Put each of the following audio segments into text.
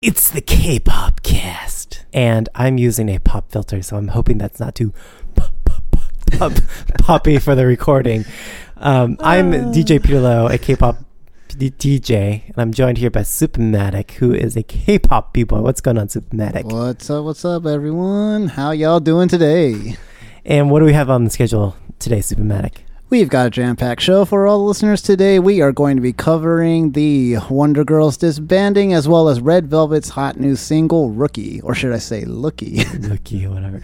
It's the K-pop cast, and I'm using a pop filter, so I'm hoping that's not too pop, pop, pop, poppy for the recording. Um, I'm DJ Peter Lowe, a K-pop DJ, and I'm joined here by Supermatic, who is a K-pop b-boy. What's going on, Supermatic? What's up? What's up, everyone? How y'all doing today? And what do we have on the schedule today, Supermatic? We've got a jam-packed show for all the listeners today. We are going to be covering the Wonder Girls disbanding, as well as Red Velvet's hot new single "Rookie," or should I say "Looky"? Looky, whatever.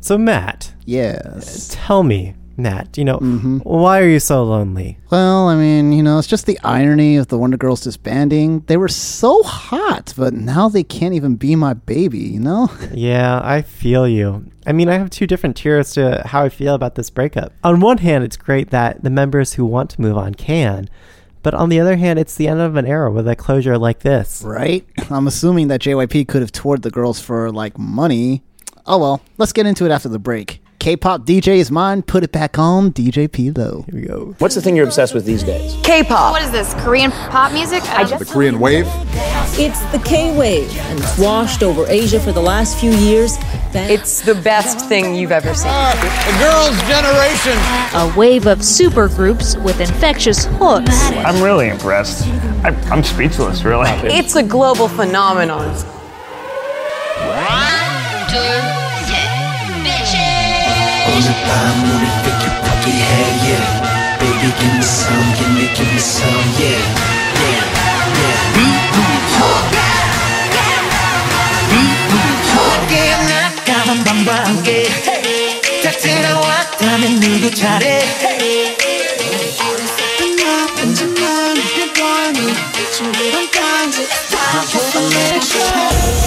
So, Matt, yes. tell me, Matt, you know, Mm-hmm. why are you so lonely? Well, I mean, you know, it's just the irony of the Wonder Girls disbanding. They were so hot, but now they can't even be my baby. You know? Yeah, I feel you. I mean, I have two different tiers to how I feel about this breakup. On one hand, it's great that the members who want to move on can, but on the other hand, it's the end of an era with a closure like this. Right? I'm assuming that JYP could have toured the girls for like money. Oh well, let's get into it after the break. K-pop DJ is mine. Put it back on DJ P Low. Here we go. What's the thing you're obsessed with these days? K-pop. What is this? Korean pop music? I just The Korean wave? It's the K wave, and it's washed over Asia for the last few years. It's the best thing you've ever seen. Uh, the girls' generation. a wave of supergroups with infectious hooks. I'm really impressed. I'm, I'm speechless, really. It's a global phenomenon. 오늘 밤 우리 삐끼삐끼 해 yeah Baby give me some give me give me some yeah yeah yeah 어깨에 나가던 밤과 함께 곁에 나왔다면 누구 차례 언제만 해봐니 친구랑 간지 다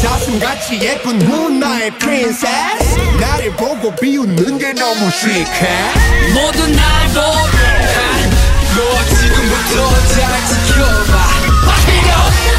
사슴같이 예쁜 눈 나의 프린세스. 나를 보고 비웃는 게 너무 시크해. 모두 날 보게 너 지금부터 잘 지켜봐. 지금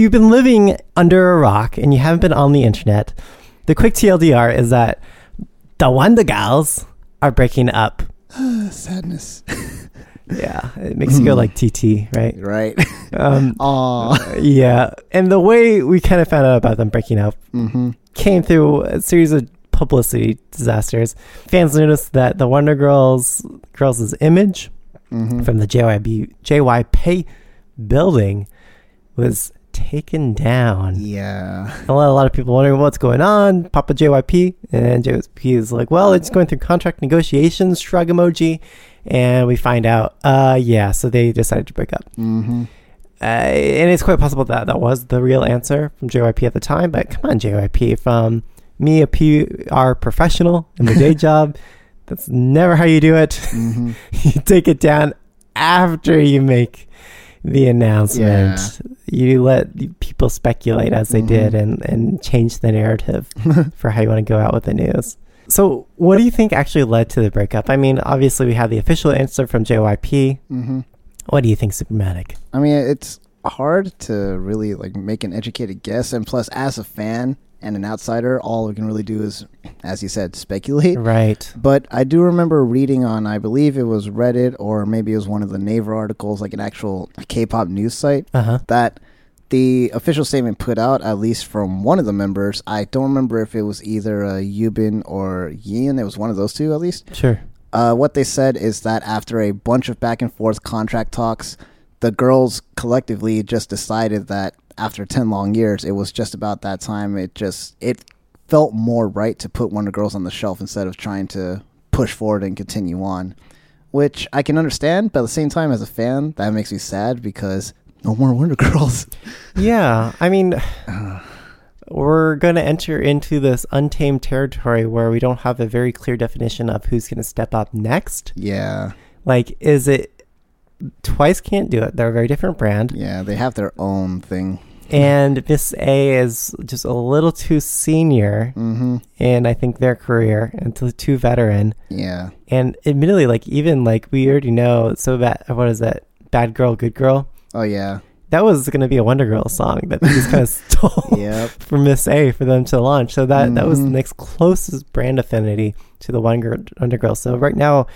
you've been living under a rock and you haven't been on the internet, the quick TLDR is that the Wonder Girls are breaking up. Sadness. Yeah, it makes you go like TT, right? Right. Um, Aw. yeah, and the way we kind of found out about them breaking up Mm-hmm. came through a series of publicity disasters. Fans noticed that the Wonder Girls girls' image Mm-hmm. from the JYB JYP building was taken down. Yeah. A lot, a lot of people wondering what's going on. Papa JYP and JYP is like, well, it's going through contract negotiations. Shrug emoji, and we find out, uh, yeah, so they decided to break up. Mm-hmm. Uh, and it's quite possible that that was the real answer from JYP at the time. But come on, JYP, from me, a PR professional in the day job, that's never how you do it. Mm-hmm. you take it down after you make the announcement. You let people speculate as they did and, and change the narrative for how you want to go out with the news. So, what do you think actually led to the breakup? I mean, obviously, we have the official answer from JYP. Mm-hmm. What do you think, Supermatic? I mean, it's hard to really like make an educated guess, and plus, as a fan and an outsider, all we can really do is, as you said, speculate. Right. But I do remember reading on, I believe it was Reddit or maybe it was one of the Naver articles, like an actual K-pop news site, Uh huh. that the official statement put out, at least from one of the members, I don't remember if it was either uh, Yubin or Yeeun. It was one of those two, at least. Sure. Uh, what they said is that after a bunch of back and forth contract talks, the girls collectively just decided that after 10 long years, it was just about that time. It just, it felt more right to put Wonder Girls on the shelf instead of trying to push forward and continue on, which I can understand. But at the same time, as a fan, that makes me sad because no more Wonder Girls. Yeah, I mean, we're going to enter into this untamed territory where we don't have a very clear definition of who's going to step up next. yeah. Like, is it Twice can't do it? They're a very different brand. Yeah, they have their own thing. And Miss A is just a little too senior Mm-hmm. in, I think, their career and too, veteran. Yeah. And admittedly, like, even like we already know, so bad, what is that? Bad Girl, Good Girl? Oh, yeah. That was going to be a Wonder Girl song that they just kind of stole Yep. from Miss A for them to launch. So that that was the Mhm. next closest brand affinity to the Wonder Wonder Girl. So right now,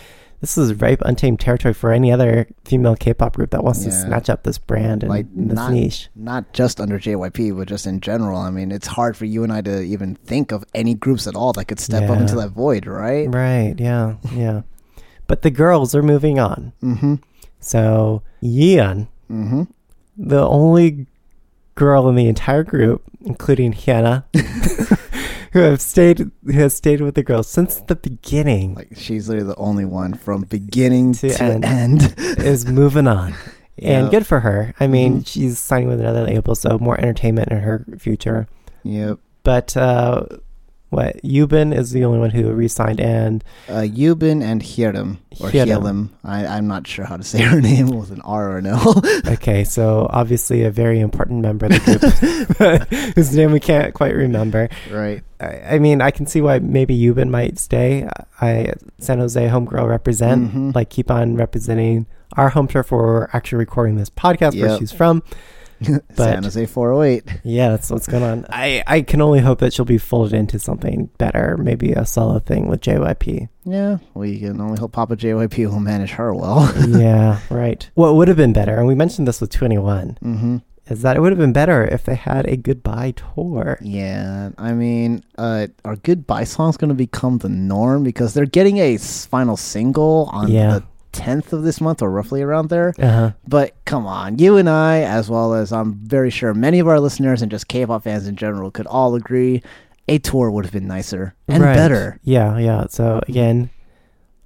this is ripe untamed territory for any other female K-pop group that wants to snatch up this brand and like this not, niche. not just under JYP, but just in general. I mean, it's hard for you and I to even think of any groups at all that could step up into that void, right? Right? Yeah, yeah. But the girls are moving on. Mm-hmm. So Yeeun, Mm-hmm. the only girl in the entire group, including Hyuna, who have stayed who has stayed with the girl since the beginning, Like she's literally the only one from beginning To to, end. end. is moving on. And good for her. I mean, Mhm. she's signing with another label, so more entertainment in her future. Yep. But uh, what Yubin is the only one who re-signed, and Uh, Yubin and Hyerim or. Hyelim. I, I'm not sure how to say her name with an R or an L. okay, so obviously a very important member of the group, whose name we can't quite remember. right. I, I mean, I can see why maybe Yubin might stay. I San Jose homegirl represent, Mhm. like keep on representing our home turf. where We're actually recording this podcast where she's from. But- San Jose 408. Yeah, that's what's going on. I, I can only hope that she'll be folded into something better, maybe a solo thing with JYP. Yeah. Well, you can only hope Papa JYP will manage her well. yeah, right. What would have been better, and we mentioned this with 2NE1, mm-hmm. is that it would have been better if they had a goodbye tour. Yeah, I mean, uh, are goodbye songs going to become the norm because they're getting a final single on Yeah. the 10th of this month or roughly around there. Uh-huh. But come on, you and I, as well as I'm very sure many of our listeners and just K-pop fans in general, could all agree a tour would have been nicer and Right. better. Yeah, yeah. So again,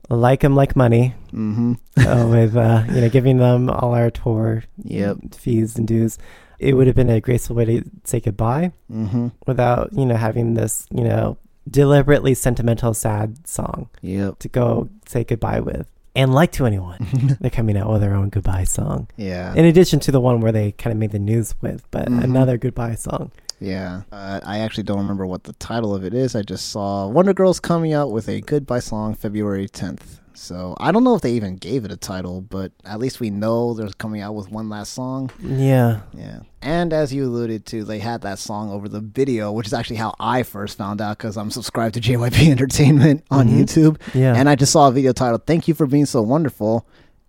like them like money, Mm-hmm. with uh, you know giving them all our tour Yep. fees and dues. It would have been a graceful way to say goodbye Mm-hmm. without you know having this you know deliberately sentimental sad song Yep. to go say goodbye with. And like to anyone, they're coming out with their own goodbye song. Yeah. In addition to the one where they kind of made the news with, but Mhm. another goodbye song. Yeah, uh, I actually don't remember what the title of it is. I just saw Wonder Girls coming out with a goodbye song February 10th. So I don't know if they even gave it a title, but at least we know they're coming out with one last song. Yeah. Yeah. And as you alluded to, they had that song over the video, which is actually how I first found out because I'm subscribed to JYP Entertainment on Mhm. YouTube. Yeah. And I just saw a video titled "Thank you for being so wonderful."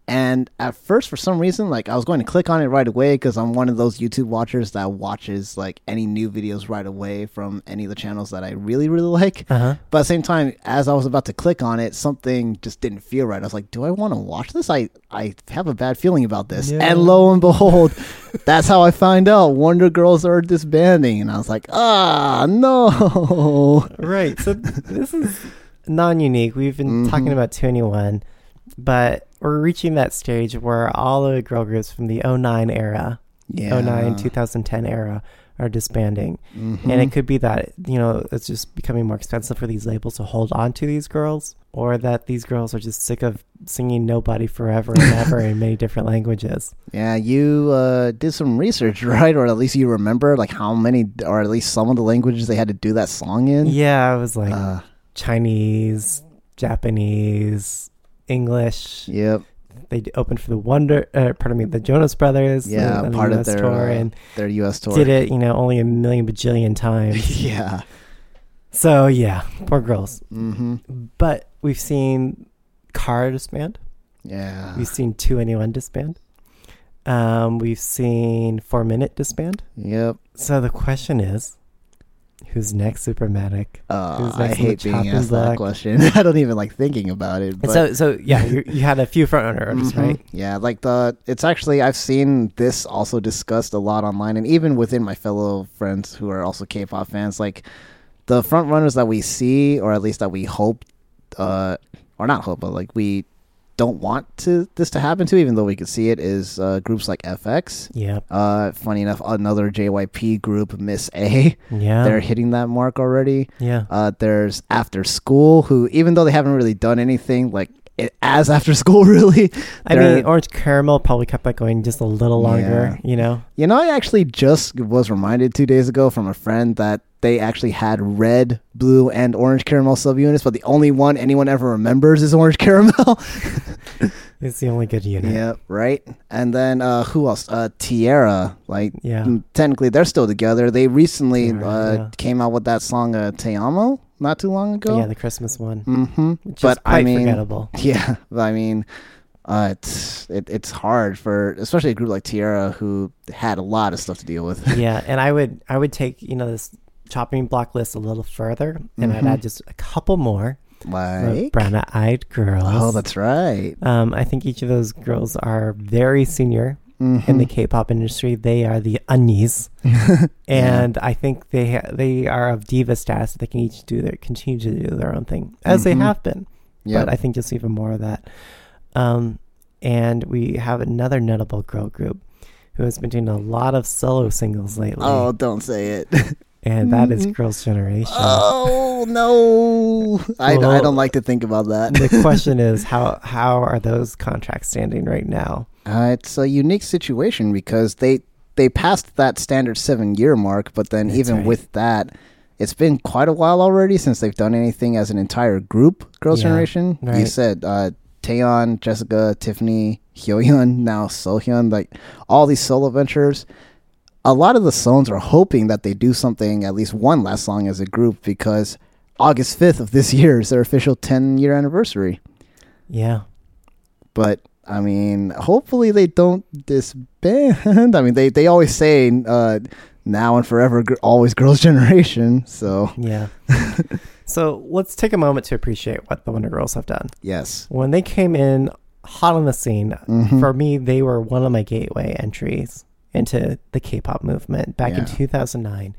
And at first, for some reason, like I was going to click on it right away because I'm one of those YouTube watchers that watches like any new videos right away from any of the channels that I really, really like. Uh-huh. But at the same time, as I was about to click on it, something just didn't feel right. I was like, "Do I want to watch this? I I have a bad feeling about this." Yeah. And lo and behold, that's how I find out Wonder Girls are disbanding, and I was like, "Ah, no!" Right. So this is non-unique. We've been talking Mhm. about 2NE1, but we're reaching that stage where all the girl groups from the 09 era, Yeah. 09, 2010 era are disbanding. Mhm. And it could be that, you know, it's just becoming more expensive for these labels to hold on to these girls or that these girls are just sick of singing Nobody Forever and Ever in many different languages. Yeah, you uh, did some research, right? Or at least you remember like how many, or at least some of the languages they had to do that song in. Yeah, I was like Uh, Chinese, Japanese, English. yep. They opened for the Wonder, uh, pardon me, the Jonas Brothers. Yeah, the part of their tour, uh, and their U.S. tour. did it, you know, only a million bajillion times. yeah. so yeah, poor girls. Mm-hmm. But we've seen Kara disband. Yeah. We've seen 2NE1 disband. Um, we've seen Four Minute disband. Yep. So the question is, Who's next, Supermatic? Uh, I hate being asked that question. I don't even like thinking about it. But so, so yeah, you, you had a few front runners, Mhm. right? Yeah, like the it's actually I've seen this also discussed a lot online and even within my fellow friends who are also K-pop fans like the front runners that we see or at least that we hope uh or not hope but like we don't want to this to happen to even though we could see it is uh, groups like FX. Yeah. Uh funny enough another JYP group Miss A. Yeah. They're hitting that mark already. Yeah. Uh, there's After School, who even though they haven't really done anything like as After School, really. I they're- mean, Orange Caramel probably kept that going just a little longer, you know? You know, I actually just was reminded two days ago from a friend that they actually had red, blue, and orange caramel subunits, but the only one anyone ever remembers is orange caramel. It's the only good unit. yeah, right. And then uh, who else? Uh, T-ara. Like, Yeah. technically they're still together. They recently T-ara, uh, yeah. came out with that song uh, "Te Amo" not too long ago. Yeah, the Christmas one. Mm-hmm. Which but I mean, forgettable. Yeah, but I mean, uh, it's it, it's hard for especially a group like T-ara who had a lot of stuff to deal with. yeah, and I would I would take you know this chopping block list a little further, and I'd Mhm. add just a couple more. Like, brown eyed girls. oh, that's right. Um, I think each of those girls are very senior in the Mhm. K-pop industry. They are the unnies, and I think they ha- they are of diva status. They can each do their continue to do their own thing as Mhm. they have been. Yep. But I think just even more of that. Um, and we have another notable girl group who has been doing a lot of solo singles lately, Oh, don't say it. and that is Mhm. Girls' Generation. oh no, I, I don't like to think about that. the question is how how are those contracts standing right now? Uh, it's a unique situation because they they passed that standard seven year mark, but then That's even right. with that, it's been quite a while already since they've done anything as an entire group. Girls' Yeah, Generation. You said uh, Taeyeon, Jessica, Tiffany, Hyoyeon, now Seohyun, like all these solo ventures. A lot of the SONEs are hoping that they do something, at least one last song as a group, because August fifth of this year is their official ten year anniversary Yeah, but I mean, hopefully they don't disband. I mean, they they always say uh, now and forever, gr- always girls' generation. So yeah. so let's take a moment to appreciate what the Wonder Girls have done. yes, When they came in hot on the scene, Mhm. for me, they were one of my gateway entries into the K-pop movement back in 2009.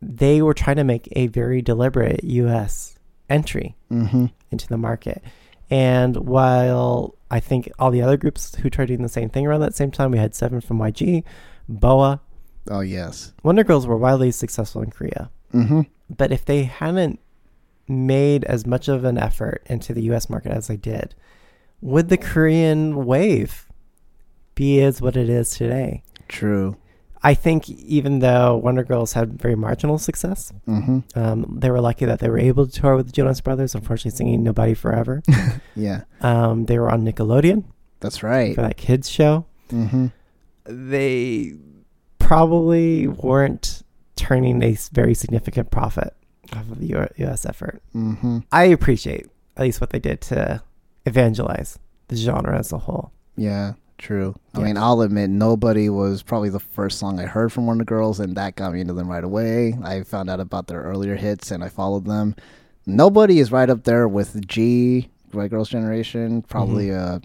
They were trying to make a very deliberate U.S. entry hmm into the market. And while I think all the other groups who tried doing the same thing around that same time, we had Se7en from YG, Boa, oh yes, Wonder Girls were wildly successful in Korea. hmm But if they hadn't made as much of an effort into the US market as they did, would the Korean wave be is what it is today? true. I think even though Wonder Girls had very marginal success, hmm um, they were lucky that they were able to tour with the Jonas Brothers, unfortunately singing Nobody Forever. Yeah, um, they were on Nickelodeon that's right. for that kids show. hmm They probably weren't turning a very significant profit off of the U- US effort. hmm I appreciate at least what they did to evangelize the genre as a whole. Yeah, true. I Yeah. mean, I'll admit, nobody was probably the first song I heard from Wonder Girls, and that got me into them right away. I found out about their earlier hits, and I followed them. Nobody is right up there with G, White Girls Generation. Probably uh,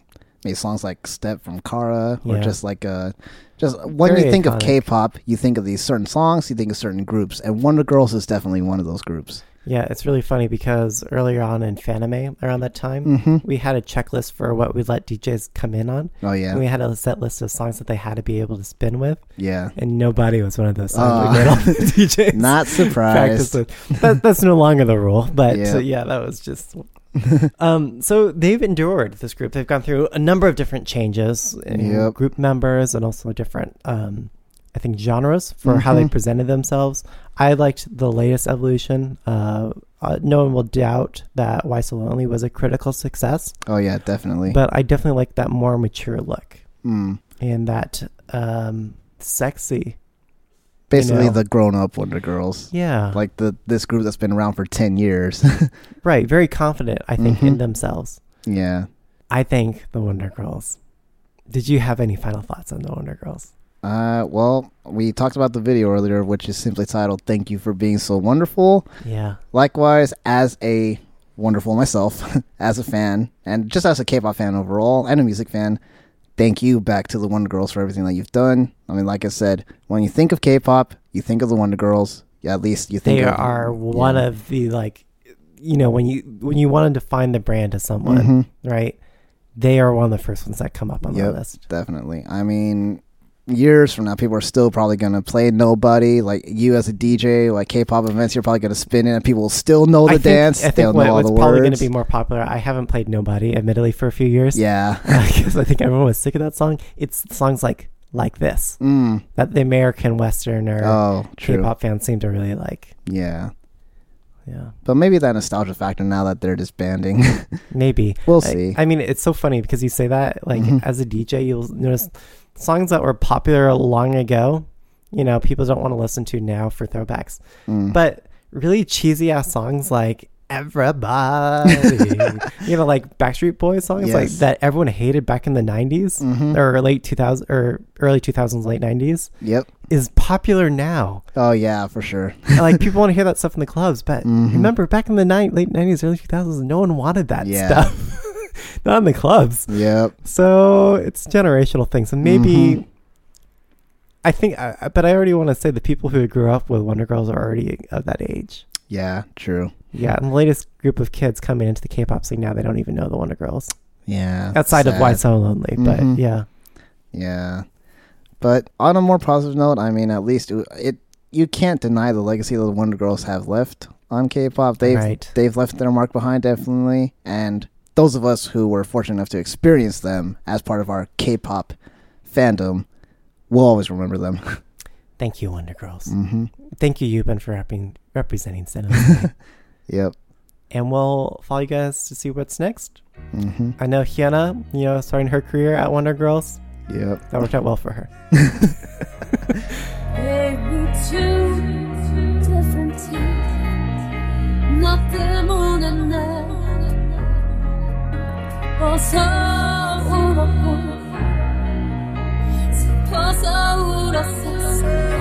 made songs like "Step" from Kara, or Mm-hmm. Just like uh, just when Very you think of. K-pop, you think of these certain songs, you think of certain groups, and Wonder Girls is definitely one of those groups. Yeah, it's really funny because earlier on in Fanime, around that time, Mhm. we had a checklist for what we let DJs come in on. Oh yeah, And we had a set list of songs that they had to be able to spin with, yeah. and nobody was one of those songs Oh. we made all the DJs. Not surprised. That, that's no longer the rule, but Yeah. uh, yeah, that was just. um, so they've endured this group. They've gone through a number of different changes in Yep. group members and also different, um, I think, genres for how they Mhm. presented themselves. I liked the latest evolution. Uh, uh, no one will doubt that Why So Lonely was a critical success, Oh yeah, definitely. but I definitely like that more mature look Mm. and that um, sexy. Basically, know. the grown-up Wonder Girls. Yeah. like the this group that's been around for 10 years Right, very confident, I think, in Mhm. themselves. yeah I think the Wonder Girls. Did you have any final thoughts on the Wonder Girls? Uh, well, we talked about the video earlier, which is simply titled "Thank You for Being So Wonderful." Yeah. Likewise, as a wonderful myself, as a fan, and just as a K-pop fan overall, and a music fan, thank you back to the Wonder Girls for everything that you've done. I mean, like I said, when you think of K-pop, you think of the Wonder Girls. Yeah, at least you think They of, are one yeah. of the like, you know, when you when you want to define the brand to someone, Mhm. right? They are one of the first ones that come up on Yep, the list. definitely. I mean, years from now, people are still probably gonna play Nobody. Like you as a DJ, like K-pop events, you're probably gonna spin it, and people will still know the I think, dance. I think They'll what, know all the probably going words. to be more popular. I haven't played Nobody, admittedly, for a few years. Yeah. because I think everyone was sick of that song. It's songs like like this Mm. that the American Western or Oh, true. K-pop fans seem to really like. Yeah. Yeah. But maybe that nostalgia factor now that they're disbanding. Maybe We'll I- see. I, mean, it's so funny because you say that like Mhm. as a DJ, you'll notice songs that were popular long ago. You know, people don't want to listen to now for throwbacks, Mm. but really cheesy ass songs like "Everybody," you know, like Backstreet Boys songs like that everyone hated back in the '90s Mhm. or late 2000 or early 2000s, late '90s. Yep. is popular now. Oh yeah, for sure. Like people want to hear that stuff in the clubs, but Mhm. remember back in the night, late nineties, early two thousands, no one wanted that Yeah. stuff. Not in the clubs. Yep. So it's generational things, and maybe Mhm. I think, I- but I already want to say the people who grew up with Wonder Girls are already of that age. Yeah, true. Yeah, and the latest group of kids coming into the K-pop scene now, they don't even know the Wonder Girls Yeah. outside of. Why So Lonely. But Mhm. yeah, Yeah. But on a more positive note, I mean, at least it, it you can't deny the legacy that the Wonder Girls have left on K-pop. They've Right. they've left their mark behind definitely, and those of us who were fortunate enough to experience them as part of our K-pop fandom will always remember them. thank you, Wonder Girls. hmm Thank you, Yubin, for repping, representing cinema. Yep. and we'll follow you guys to see what's next. hmm I know Hyuna, you know, starting her career at Wonder Girls. Yep. That worked out well for her. two different teams. 너 때문에 내 어서 울었고 슬퍼서 울었어.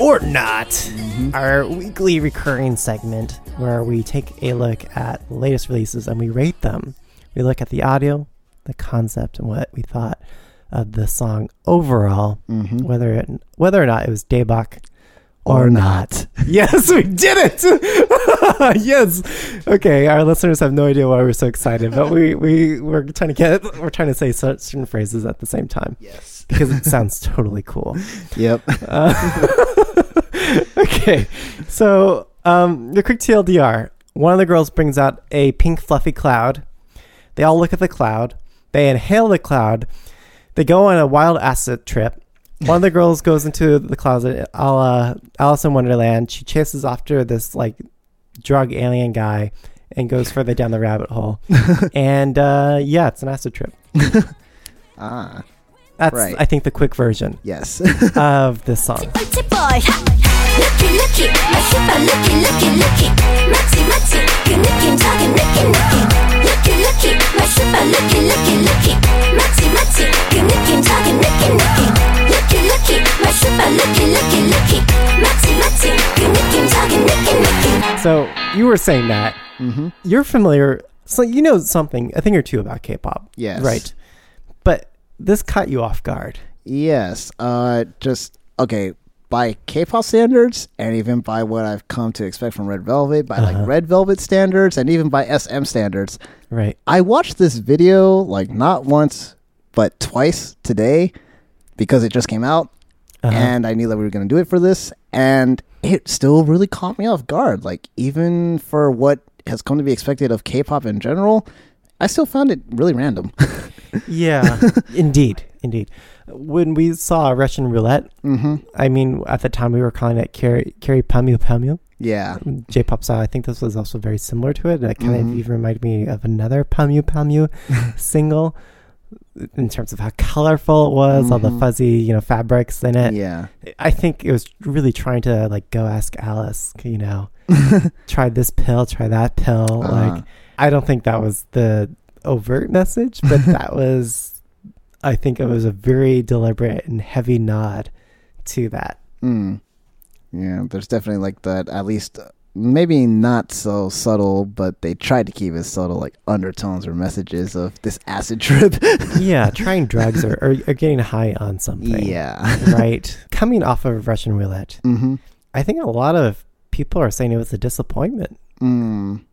Or not, our weekly recurring segment where we take a look at latest releases and we rate them. We look at the audio, the concept, and what we thought of the song overall, Mhm. whether it, whether or not it was daebak or, Or not. yes, we did it. yes. Okay, our listeners have no idea why we're so excited, but we we we're trying to get we're trying to say certain phrases at the same time. Yes. Because it sounds totally cool. Yep. Uh, okay, so um, the quick TLDR. One of the girls brings out a pink fluffy cloud. They all look at the cloud. They inhale the cloud. They go on a wild acid trip. One of the girls goes into the closet, a la Alice in Wonderland. She chases after this like drug alien guy and goes further down the rabbit hole. and uh, yeah, it's an acid trip. ah. That's right. I think the quick version. Yes. of this song. So you were saying that. Mm-hmm. you're familiar, so you know something, a thing or two about K-pop. Yes, right. But this caught you off guard. Yes. Uh, just okay. By K-pop standards, and even by what I've come to expect from Red Velvet, by Uh-huh. like Red Velvet standards, and even by SM standards, Right. I watched this video like not once, but twice today because it just came out, Uh-huh. and I knew that we were going to do it for this, and it still really caught me off guard. Like even for what has come to be expected of K-pop in general, I still found it really random. Yeah, indeed, indeed. When we saw Russian roulette, mm-hmm. I mean, at the time we were calling it Carry Kyary Pamyu Pamyu. Yeah. J-pop style. I think this was also very similar to it. It kind Mhm. of even reminded me of another Pamyu Pamyu single in terms of how colorful it was, all the Mhm. fuzzy, you know, fabrics in it. Yeah. I think it was really trying to like go ask Alice, you know, try this pill, try that pill. Uh-huh. Like, I don't think that was the overt message, but that was, I think it was a very deliberate and heavy nod to that. Mm. Yeah, there's definitely like that. At least maybe not so subtle, but they tried to keep it subtle, like undertones or messages of this acid trip. yeah, trying drugs or, or, or getting high on something. Yeah. right. Coming off of Russian roulette, Mm-hmm. I think a lot of people are saying it was a disappointment. Mm.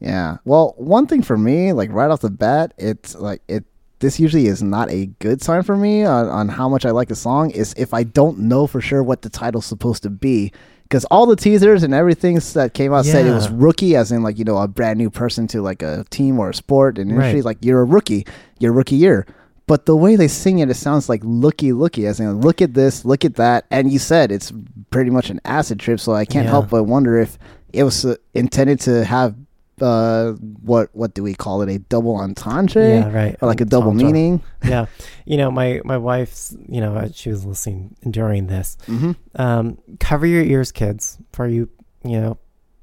Yeah. Well, one thing for me, like right off the bat, it's like it. This usually is not a good sign for me on, on how much I like a song. Is if I don't know for sure what the title's supposed to be, because all the teasers and everything that came out said it was rookie, as in like you know a brand new person to like a team or a sport and industry. Right. Like you're a rookie, your rookie year. But the way they sing it, it sounds like looky looky, as in look at this, look at that. And you said it's pretty much an acid trip, so I can't Yeah. help but wonder if it was uh, intended to have uh what what do we call it a double entendre Yeah, right. or like a double Entendre. meaning yeah. You know, my, my wife's, you know, uh, she was listening during this. Mhm. Um, cover your ears, kids, for you, you know,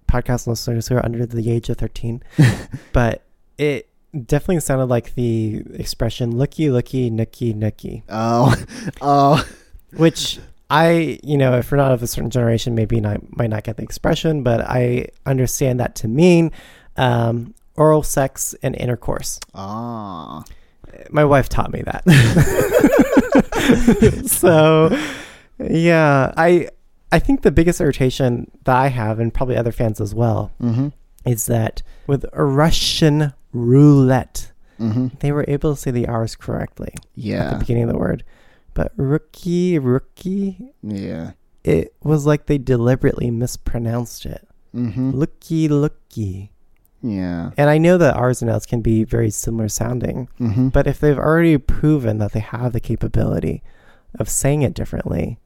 podcast listeners who are under the age of 13. but it definitely sounded like the expression looky, looky, nookie, nookie. oh oh which I, you know, if we're not of a certain generation, maybe not might not get the expression, but I understand that to mean um, oral sex and intercourse. ah My wife taught me that. so, yeah, I I think the biggest irritation that I have, and probably other fans as well, mm-hmm is that with a Russian roulette, mm-hmm they were able to say the R's correctly at the yeah beginning of the word. But rookie, rookie, yeah it was like they deliberately mispronounced it. mm-hmm Looky, looky. Yeah And I know that R's and L's can be very similar sounding, mm-hmm but if they've already proven that they have the capability of saying it differently,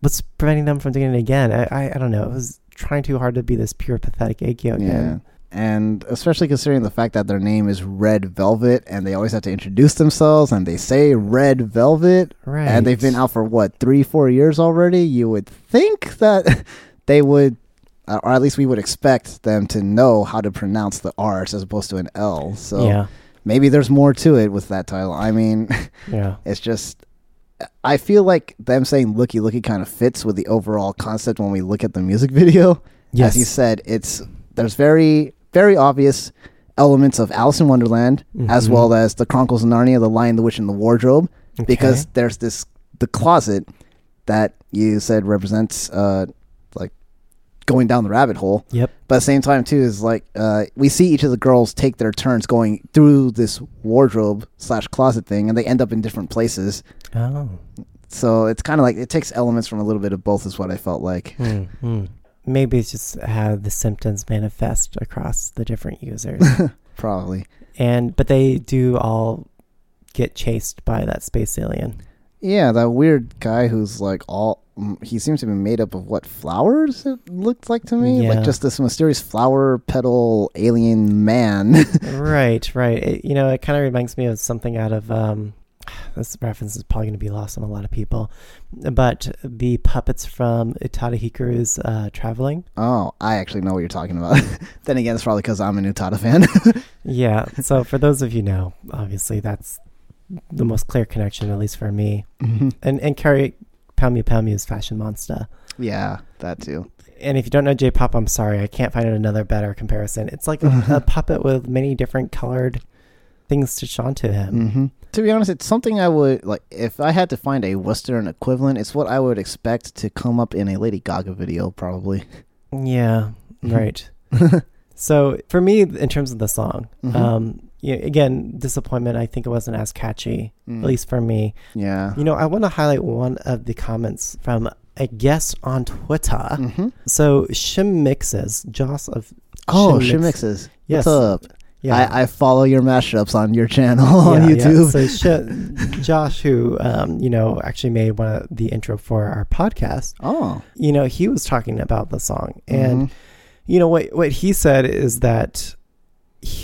what's preventing them from doing it again? I, I, I don't know. It was trying too hard to be this pure, pathetic aegyo yeah and especially considering the fact that their name is red velvet and they always have to introduce themselves and they say red velvet Right. and they've been out for what three four years already you would think that they would or at least we would expect them to know how to pronounce the r's as opposed to an l so yeah. maybe there's more to it with that title i mean Yeah. it's just i feel like them saying looky looky kind of fits with the overall concept when we look at the music video Yes. as you said it's there's very very obvious elements of alice in wonderland as Mhm. well as the chronicles of narnia the lion the witch and the wardrobe because there's this the closet that you said represents uh going down the rabbit hole Yep. but at the same time too is like uh we see each of the girls take their turns going through this wardrobe slash closet thing and they end up in different places Oh. so it's kind of like it takes elements from a little bit of both is what i felt like Hmm, hmm. Maybe it's just how the symptoms manifest across the different users. probably and but they do all get chased by that space alien. Yeah that weird guy who's like all he seems to be made up of what flowers it looked like to me Yeah. like just this mysterious flower petal alien man right, right. It, you know, it kind of reminds me of something out of um, this reference is probably going to be lost on a lot of people, but the puppets from Utada Hikaru's uh, Traveling. oh i actually know what you're talking about then again it's probably because i'm an utada fan Yeah. so for those of you know, obviously that's the most clear connection, at least for me. Mhm. And and Kyary Pamyu Pamyu's Fashion Monster. yeah that too And if you don't know J-pop, I'm sorry, I can't find another better comparison. It's like a, a puppet with many different colored things to show to him. hmm To be honest, it's something I would like. If I had to find a Western equivalent, it's what I would expect to come up in a Lady Gaga video, probably. Yeah, right. so for me, in terms of the song, Mhm. um, yeah, again, disappointment. I think it wasn't as catchy, Mm. at least for me. Yeah. You know, I want to highlight one of the comments from a guest on Twitter. Mhm. So Shim Mixes, Josh of Oh, Shim Shim Mixes. Yes. What's up? Yeah. I, I follow your mashups on your channel on Yeah, yeah. YouTube. So Sh- Josh, who um, you know actually made one of the intro for our podcast, oh, you know, he was talking about the song, and Mhm. you know what what he said is that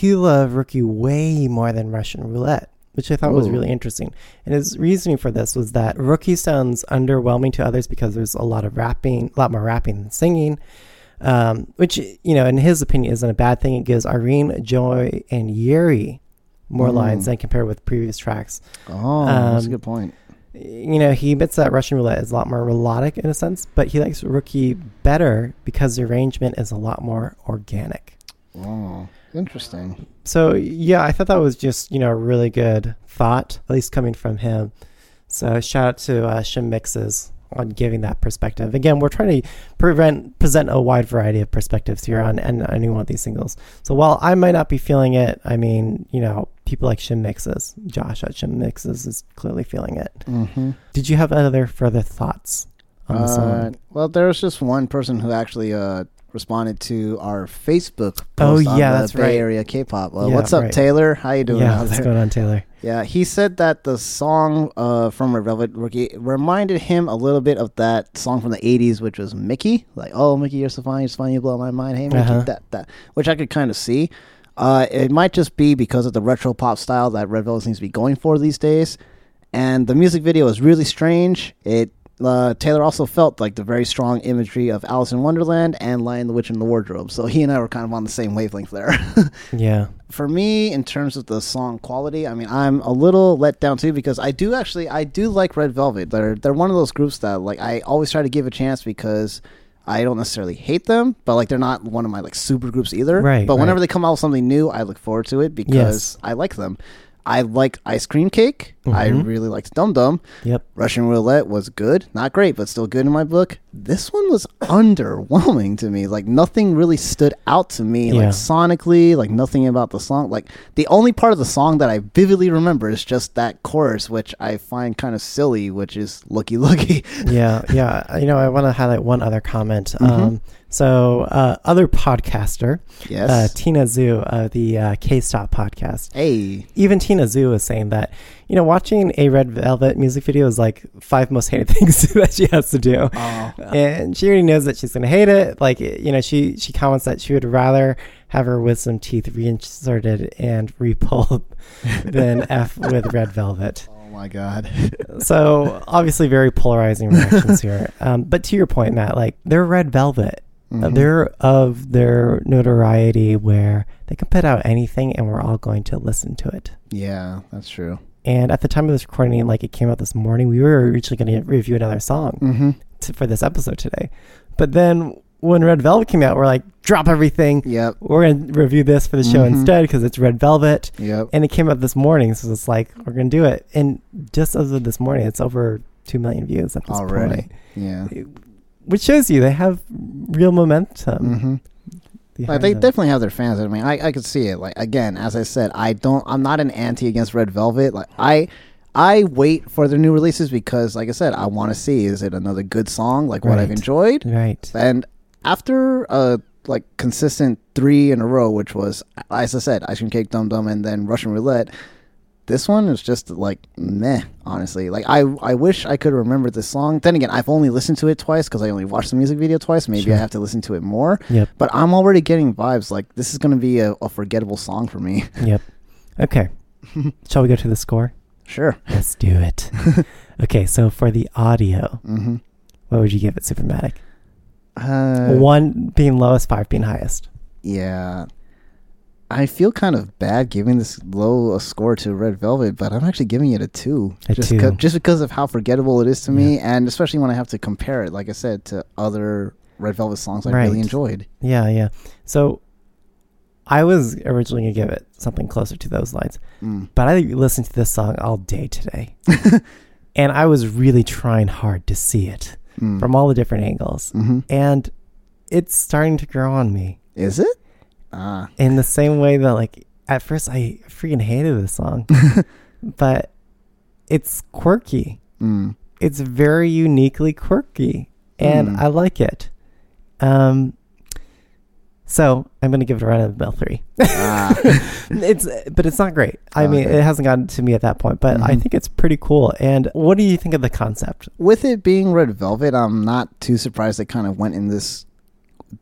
he loved Rookie way more than Russian Roulette, which I thought was really interesting. And his reasoning for this was that Rookie sounds underwhelming to others because there's a lot of rapping, a lot more rapping than singing. Um, which you know, in his opinion, isn't a bad thing. It gives Irene, Joy, and Yuri more Mm. lines than compared with previous tracks oh, that's a Um, good point. you know, he admits that Russian roulette is a lot more melodic in a sense, but he likes Rookie better because the arrangement is a lot more organic. Oh, interesting. So yeah, I thought that was just you know a really good thought, at least coming from him. So shout out to uh, Shim Mixes on giving that perspective. Again, we're trying to prevent present a wide variety of perspectives here on and any one of these singles. So while I might not be feeling it, I mean, you know, people like Shim Mixes, Josh at Shim Mixes is clearly feeling it. Mm-hmm. Did you have other further thoughts on the Uh, song? well, there was just one person who actually uh, responded to our Facebook post Oh, on yeah, the that's Bay right. Area K-pop. Uh, Yeah, what's up, right. Taylor? How you doing Yeah, what's there? going on, Taylor? Yeah, he said that the song uh, from Red Velvet Rookie reminded him a little bit of that song from the '80s, which was Mickey. Like, oh, Mickey, you're so fine, you're so fine, you blow my mind. Hey, Mickey, Uh-huh. that that, which I could kind of see. Uh, it might just be because of the retro pop style that Red Velvet seems to be going for these days, and the music video is really strange. It uh, Taylor also felt like the very strong imagery of Alice in Wonderland and Lion the Witch in the Wardrobe. So he and I were kind of on the same wavelength there. Yeah. for me in terms of the song quality i mean i'm a little let down too because i do actually i do like red velvet they're they're one of those groups that like i always try to give a chance because i don't necessarily hate them but like they're not one of my like super groups either Right, but whenever right. they come out with something new i look forward to it because Yes. i like them i like ice cream cake i Mhm. really liked Dumb Dumb Yep. Russian roulette was good, not great, but still good in my book. This one was underwhelming to me. Like nothing really stood out to me, Yeah. like sonically, like nothing about the song. Like the only part of the song that I vividly remember is just that chorus, which I find kind of silly, which is "looky looky." yeah, yeah. You know, I want to highlight one other comment. Mhm. Um, so, uh, other podcaster, Yes. uh, Tina Zhu of the uh, K Stop podcast. Hey, Even Tina Zhu is saying that, you know, watching a Red Velvet music video is like five most hated things that she has to do. Oh. And she already knows that she's going to hate it. Like, you know, she, she comments that she would rather have her wisdom teeth reinserted and repulled than F with Red Velvet. oh my god. so obviously very polarizing reactions here. Um, but to your point, Matt, like they're red velvet. Mhm. They're of their notoriety where they can put out anything and we're all going to listen to it. yeah, that's true. And at the time of this recording, like it came out this morning, we were originally going to review another song Mm-hmm. to, for this episode today. But then when Red Velvet came out, we're like, drop everything. Yep. We're going to review this for the show Mhm. instead because it's Red Velvet. Yep. And it came out this morning, so it's like we're gonna do it. And just as of this morning, it's over two million views at this Already. point, Yeah. Which shows you they have real momentum. Mm-hmm. Like they them. definitely have their fans. I mean, I, I could see it. Like again, as I said, I don't. I'm not an anti against Red Velvet. Like I, I wait for their new releases because, like I said, I want to see is it another good song like what I've enjoyed. right. And after a like consistent three in a row, which was as I said, Ice Cream Cake, Dumb Dumb, and then Russian Roulette. This one is just like meh, honestly. Like I, I wish I could remember this song. Then again, I've only listened to it twice because I only watched the music video twice. Maybe Sure. I have to listen to it more. Yep. But I'm already getting vibes like this is going to be a, a forgettable song for me. Yep. Okay. Shall we go to the score? sure. Let's do it. okay. So for the audio, hmm what would you give it, Supermatic? Uh, One being lowest, five being highest. yeah. I feel kind of bad giving this low a score to Red Velvet, but I'm actually giving it a two. A just two. 'cause- just because of how forgettable it is to me, and especially when I have to compare it, like I said, to other Red Velvet songs I really enjoyed. Yeah, yeah. So I was originally gonna give it something closer to those lines, Mm. but I listened to this song all day today, and I was really trying hard to see it Mm. from all the different angles, hmm and it's starting to grow on me Is it? Ah, in the same way that like at first I freaking hated this song, but it's quirky. mm. It's very uniquely quirky, and Hmm. I like it. Um, So I'm going to give it a run of the mill three. Ah. it's but it's not great. I mean, Okay. it hasn't gotten to me at that point, but I Mhm. think it's pretty cool. And what do you think of the concept? with it being Red Velvet, I'm not too surprised they kind of went in this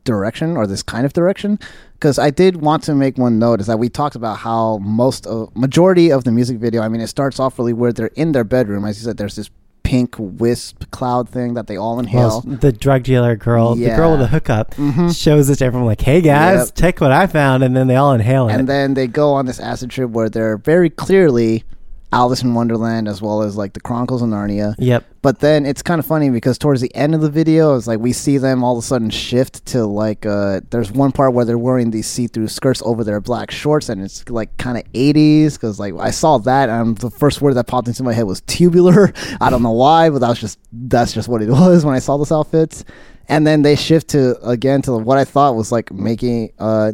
direction or this kind of direction because I did want to make one note is that we talked about how most of majority of the music video. I mean, it starts off really weird. They're in their bedroom, as you said. There's this pink wisp cloud thing that they all inhale. Well, the drug dealer girl, the girl with the Yeah. hookup, Mhm. shows it to everyone like, "Hey guys, Yep. check what I found," and then they all inhale it. and then they go on this acid trip where they're very clearly Alice in Wonderland as well as like the Chronicles of Narnia. Yep. But then it's kind of funny because towards the end of the video, it's like we see them all of a sudden shift to like uh there's one part where they're wearing these see-through skirts over their black shorts and it's like kind of 80s because like I saw that and the first word that popped into my head was tubular. I don't know why, but that was just that's just what it was when I saw those outfits. And then they shift to again to what I thought was like making uh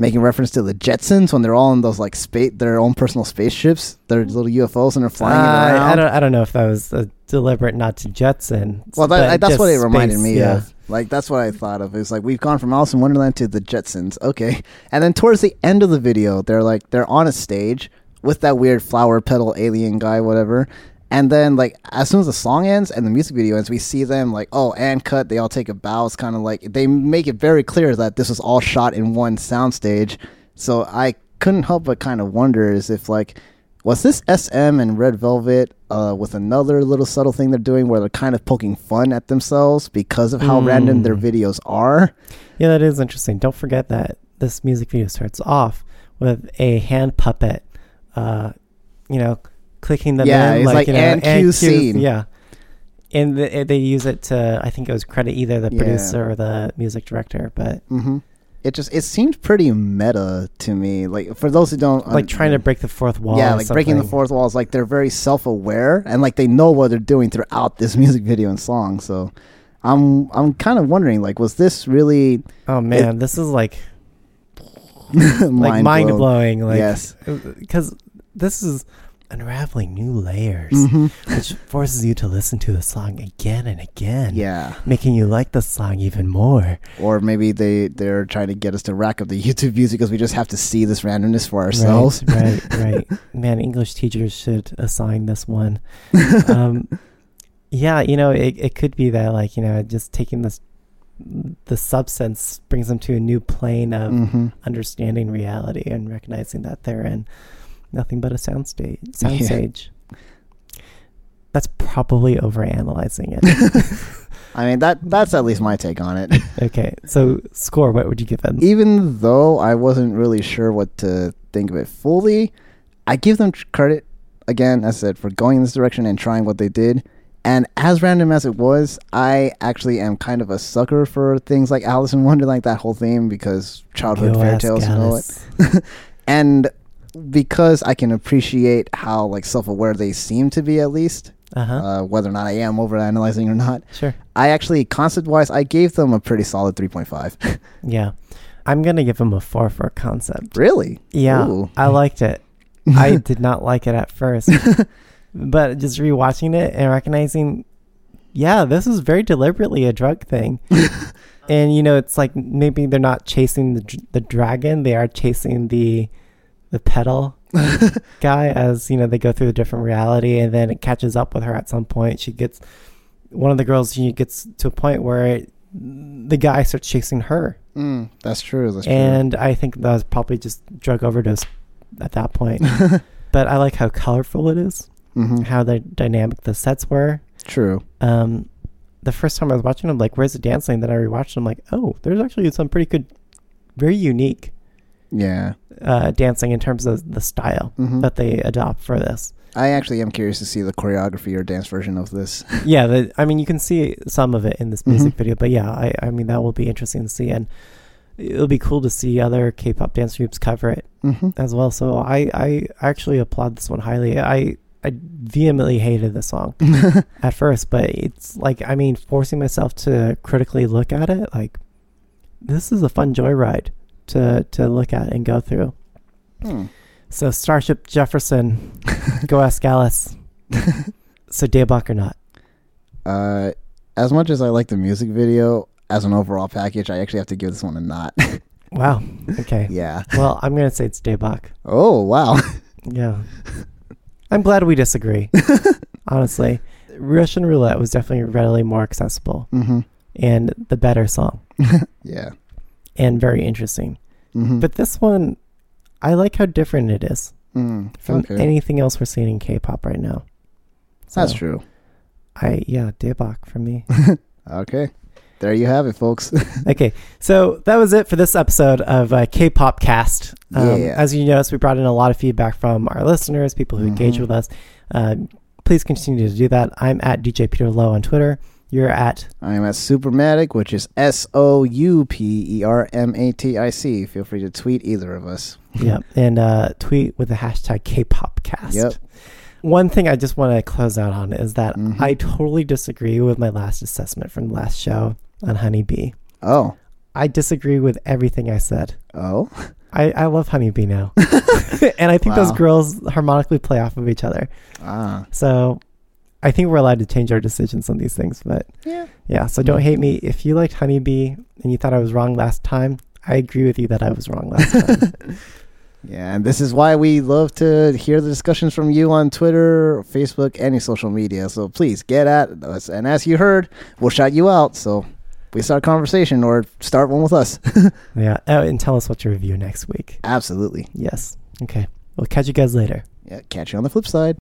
making reference to the Jetsons when they're all in those like space their own personal spaceships, their little UFOs and they're flying Uh, I- around. I don't. I don't know if that was a deliberate not to Jetson. Well, that, that's what it reminded space, me yeah. of. Like that's what I thought of. It's like we've gone from Alice in Wonderland to the Jetsons. Okay, and then towards the end of the video, they're like they're on a stage with that weird flower petal alien guy, whatever. And then like as soon as the song ends and the music video ends, we see them like oh and cut. They all take a bow. It's kind of like they make it very clear that this was all shot in one soundstage. So I couldn't help but kind of wonder is if like was this SM and Red Velvet uh, with another little subtle thing they're doing where they're kind of poking fun at themselves because of how random their videos are? Yeah, that is interesting. Don't forget that this music video starts off with a hand puppet, uh, you know, clicking them Yeah, in. it's like, you know, and cue scene. Yeah. And the, they use it to, I think it was credit either the Yeah. producer or the music director, but hmm It just it seemed pretty meta to me. Like for those who don't like trying to break the fourth wall. yeah, like breaking the fourth wall is like they're very self aware and like they know what they're doing throughout this music video and song. So I'm I'm kind of wondering like was this really Oh man, this is like mind like mind blowing. Like, Yes. because this is unraveling new layers, Mhm. which forces you to listen to the song again and again. Yeah. making you like the song even more. Or maybe they they're trying to get us to rack up the YouTube views because we just have to see this randomness for ourselves. Right, right, right. Man, English teachers should assign this one. Um, yeah, you know, it, it could be that, like, you know, just taking this, the substance brings them to a new plane of Mhm. understanding reality and recognizing that they're in nothing but a soundstage. Yeah. Soundstage. That's probably overanalyzing it. I mean that that's at least my take on it. okay, so score. What would you give them? Even though I wasn't really sure what to think of it fully, I give them credit again, as I said, for going in this direction and trying what they did. And as random as it was, I actually am kind of a sucker for things like Alice in Wonderland, that whole theme, because childhood Go fairy tales, you know it. And because I can appreciate how like self-aware they seem to be, at least, Uh-huh. uh, whether or not I am overanalyzing or not. Sure. I actually, concept-wise, I gave them a pretty solid 3.5. Yeah. I'm going to give them a four for concept. really? Yeah, Ooh. I liked it. I did not like it at first, but just rewatching it and recognizing, yeah, this is very deliberately a drug thing. and you know, it's like maybe they're not chasing the the dragon; they are chasing the the petal guy. As you know, they go through a different reality, and then it catches up with her at some point. She gets one of the girls. She gets to a point where it, the guy starts chasing her. Mm, that's true. That's true. and I think that was probably just drug overdose at that point. but I like how colorful it is, Mhm. how the dynamic the sets were. True. Um, the first time I was watching them, like, where's the dancing? Then I rewatched them, like, oh, there's actually some pretty good, very unique Yeah. Uh, dancing in terms of the style Mhm. that they adopt for this. I actually am curious to see the choreography or dance version of this. yeah, the, I mean, you can see some of it in this music Mhm. video, but yeah, I, I mean, that will be interesting to see, and it'll be cool to see other K-pop dance groups cover it Mhm. as well. So I, I actually applaud this one highly. I, I vehemently hated the song at first, but it's like, I mean, forcing myself to critically look at it, like, this is a fun joyride to to look at and go through. Hmm. So Starship Jefferson, go ask Alice. so Daebak or not? Uh, as much as I like the music video, as an overall package, I actually have to give this one a not. Wow. Okay. Yeah. Well, I'm gonna say it's Daebak. Oh wow. Yeah. I'm glad we disagree. Honestly, Russian Roulette was definitely readily more accessible hmm and the better song Yeah. and very interesting. hmm But this one, I like how different it is Mm, from okay. anything else we're seeing in K-pop right now. That's true. I yeah, Daebak for me. Okay. There you have it, folks. okay, so that was it for this episode of uh, K-pop Cast. Um, Yeah. As you noticed, we brought in a lot of feedback from our listeners, people who engage Mhm. with us. Uh, please continue to do that. I'm at DJ Peter Lowe on Twitter. You're at I am at Soupermatic, which is S O U P E R M A T I C. Feel free to tweet either of us. yep. and uh, tweet with the hashtag K-popcast. Yep. One thing I just want to close out on is that Mhm. I totally disagree with my last assessment from the last show on Honeybee. Oh. I disagree with everything I said. Oh. I, I love Honeybee now. and I think those girls harmonically play off of each other. Ah. So I think we're allowed to change our decisions on these things. But Yeah. yeah, so don't hate me. If you liked Honeybee and you thought I was wrong last time, I agree with you that I was wrong last time. Yeah, and this is why we love to hear the discussions from you on Twitter, Facebook, any social media. So please get at us. And as you heard, we'll shout you out. So we start a conversation or start one with us. yeah. Oh, and tell us what to review next week. Absolutely. Yes. Okay. We'll catch you guys later. Yeah, catch you on the flip side.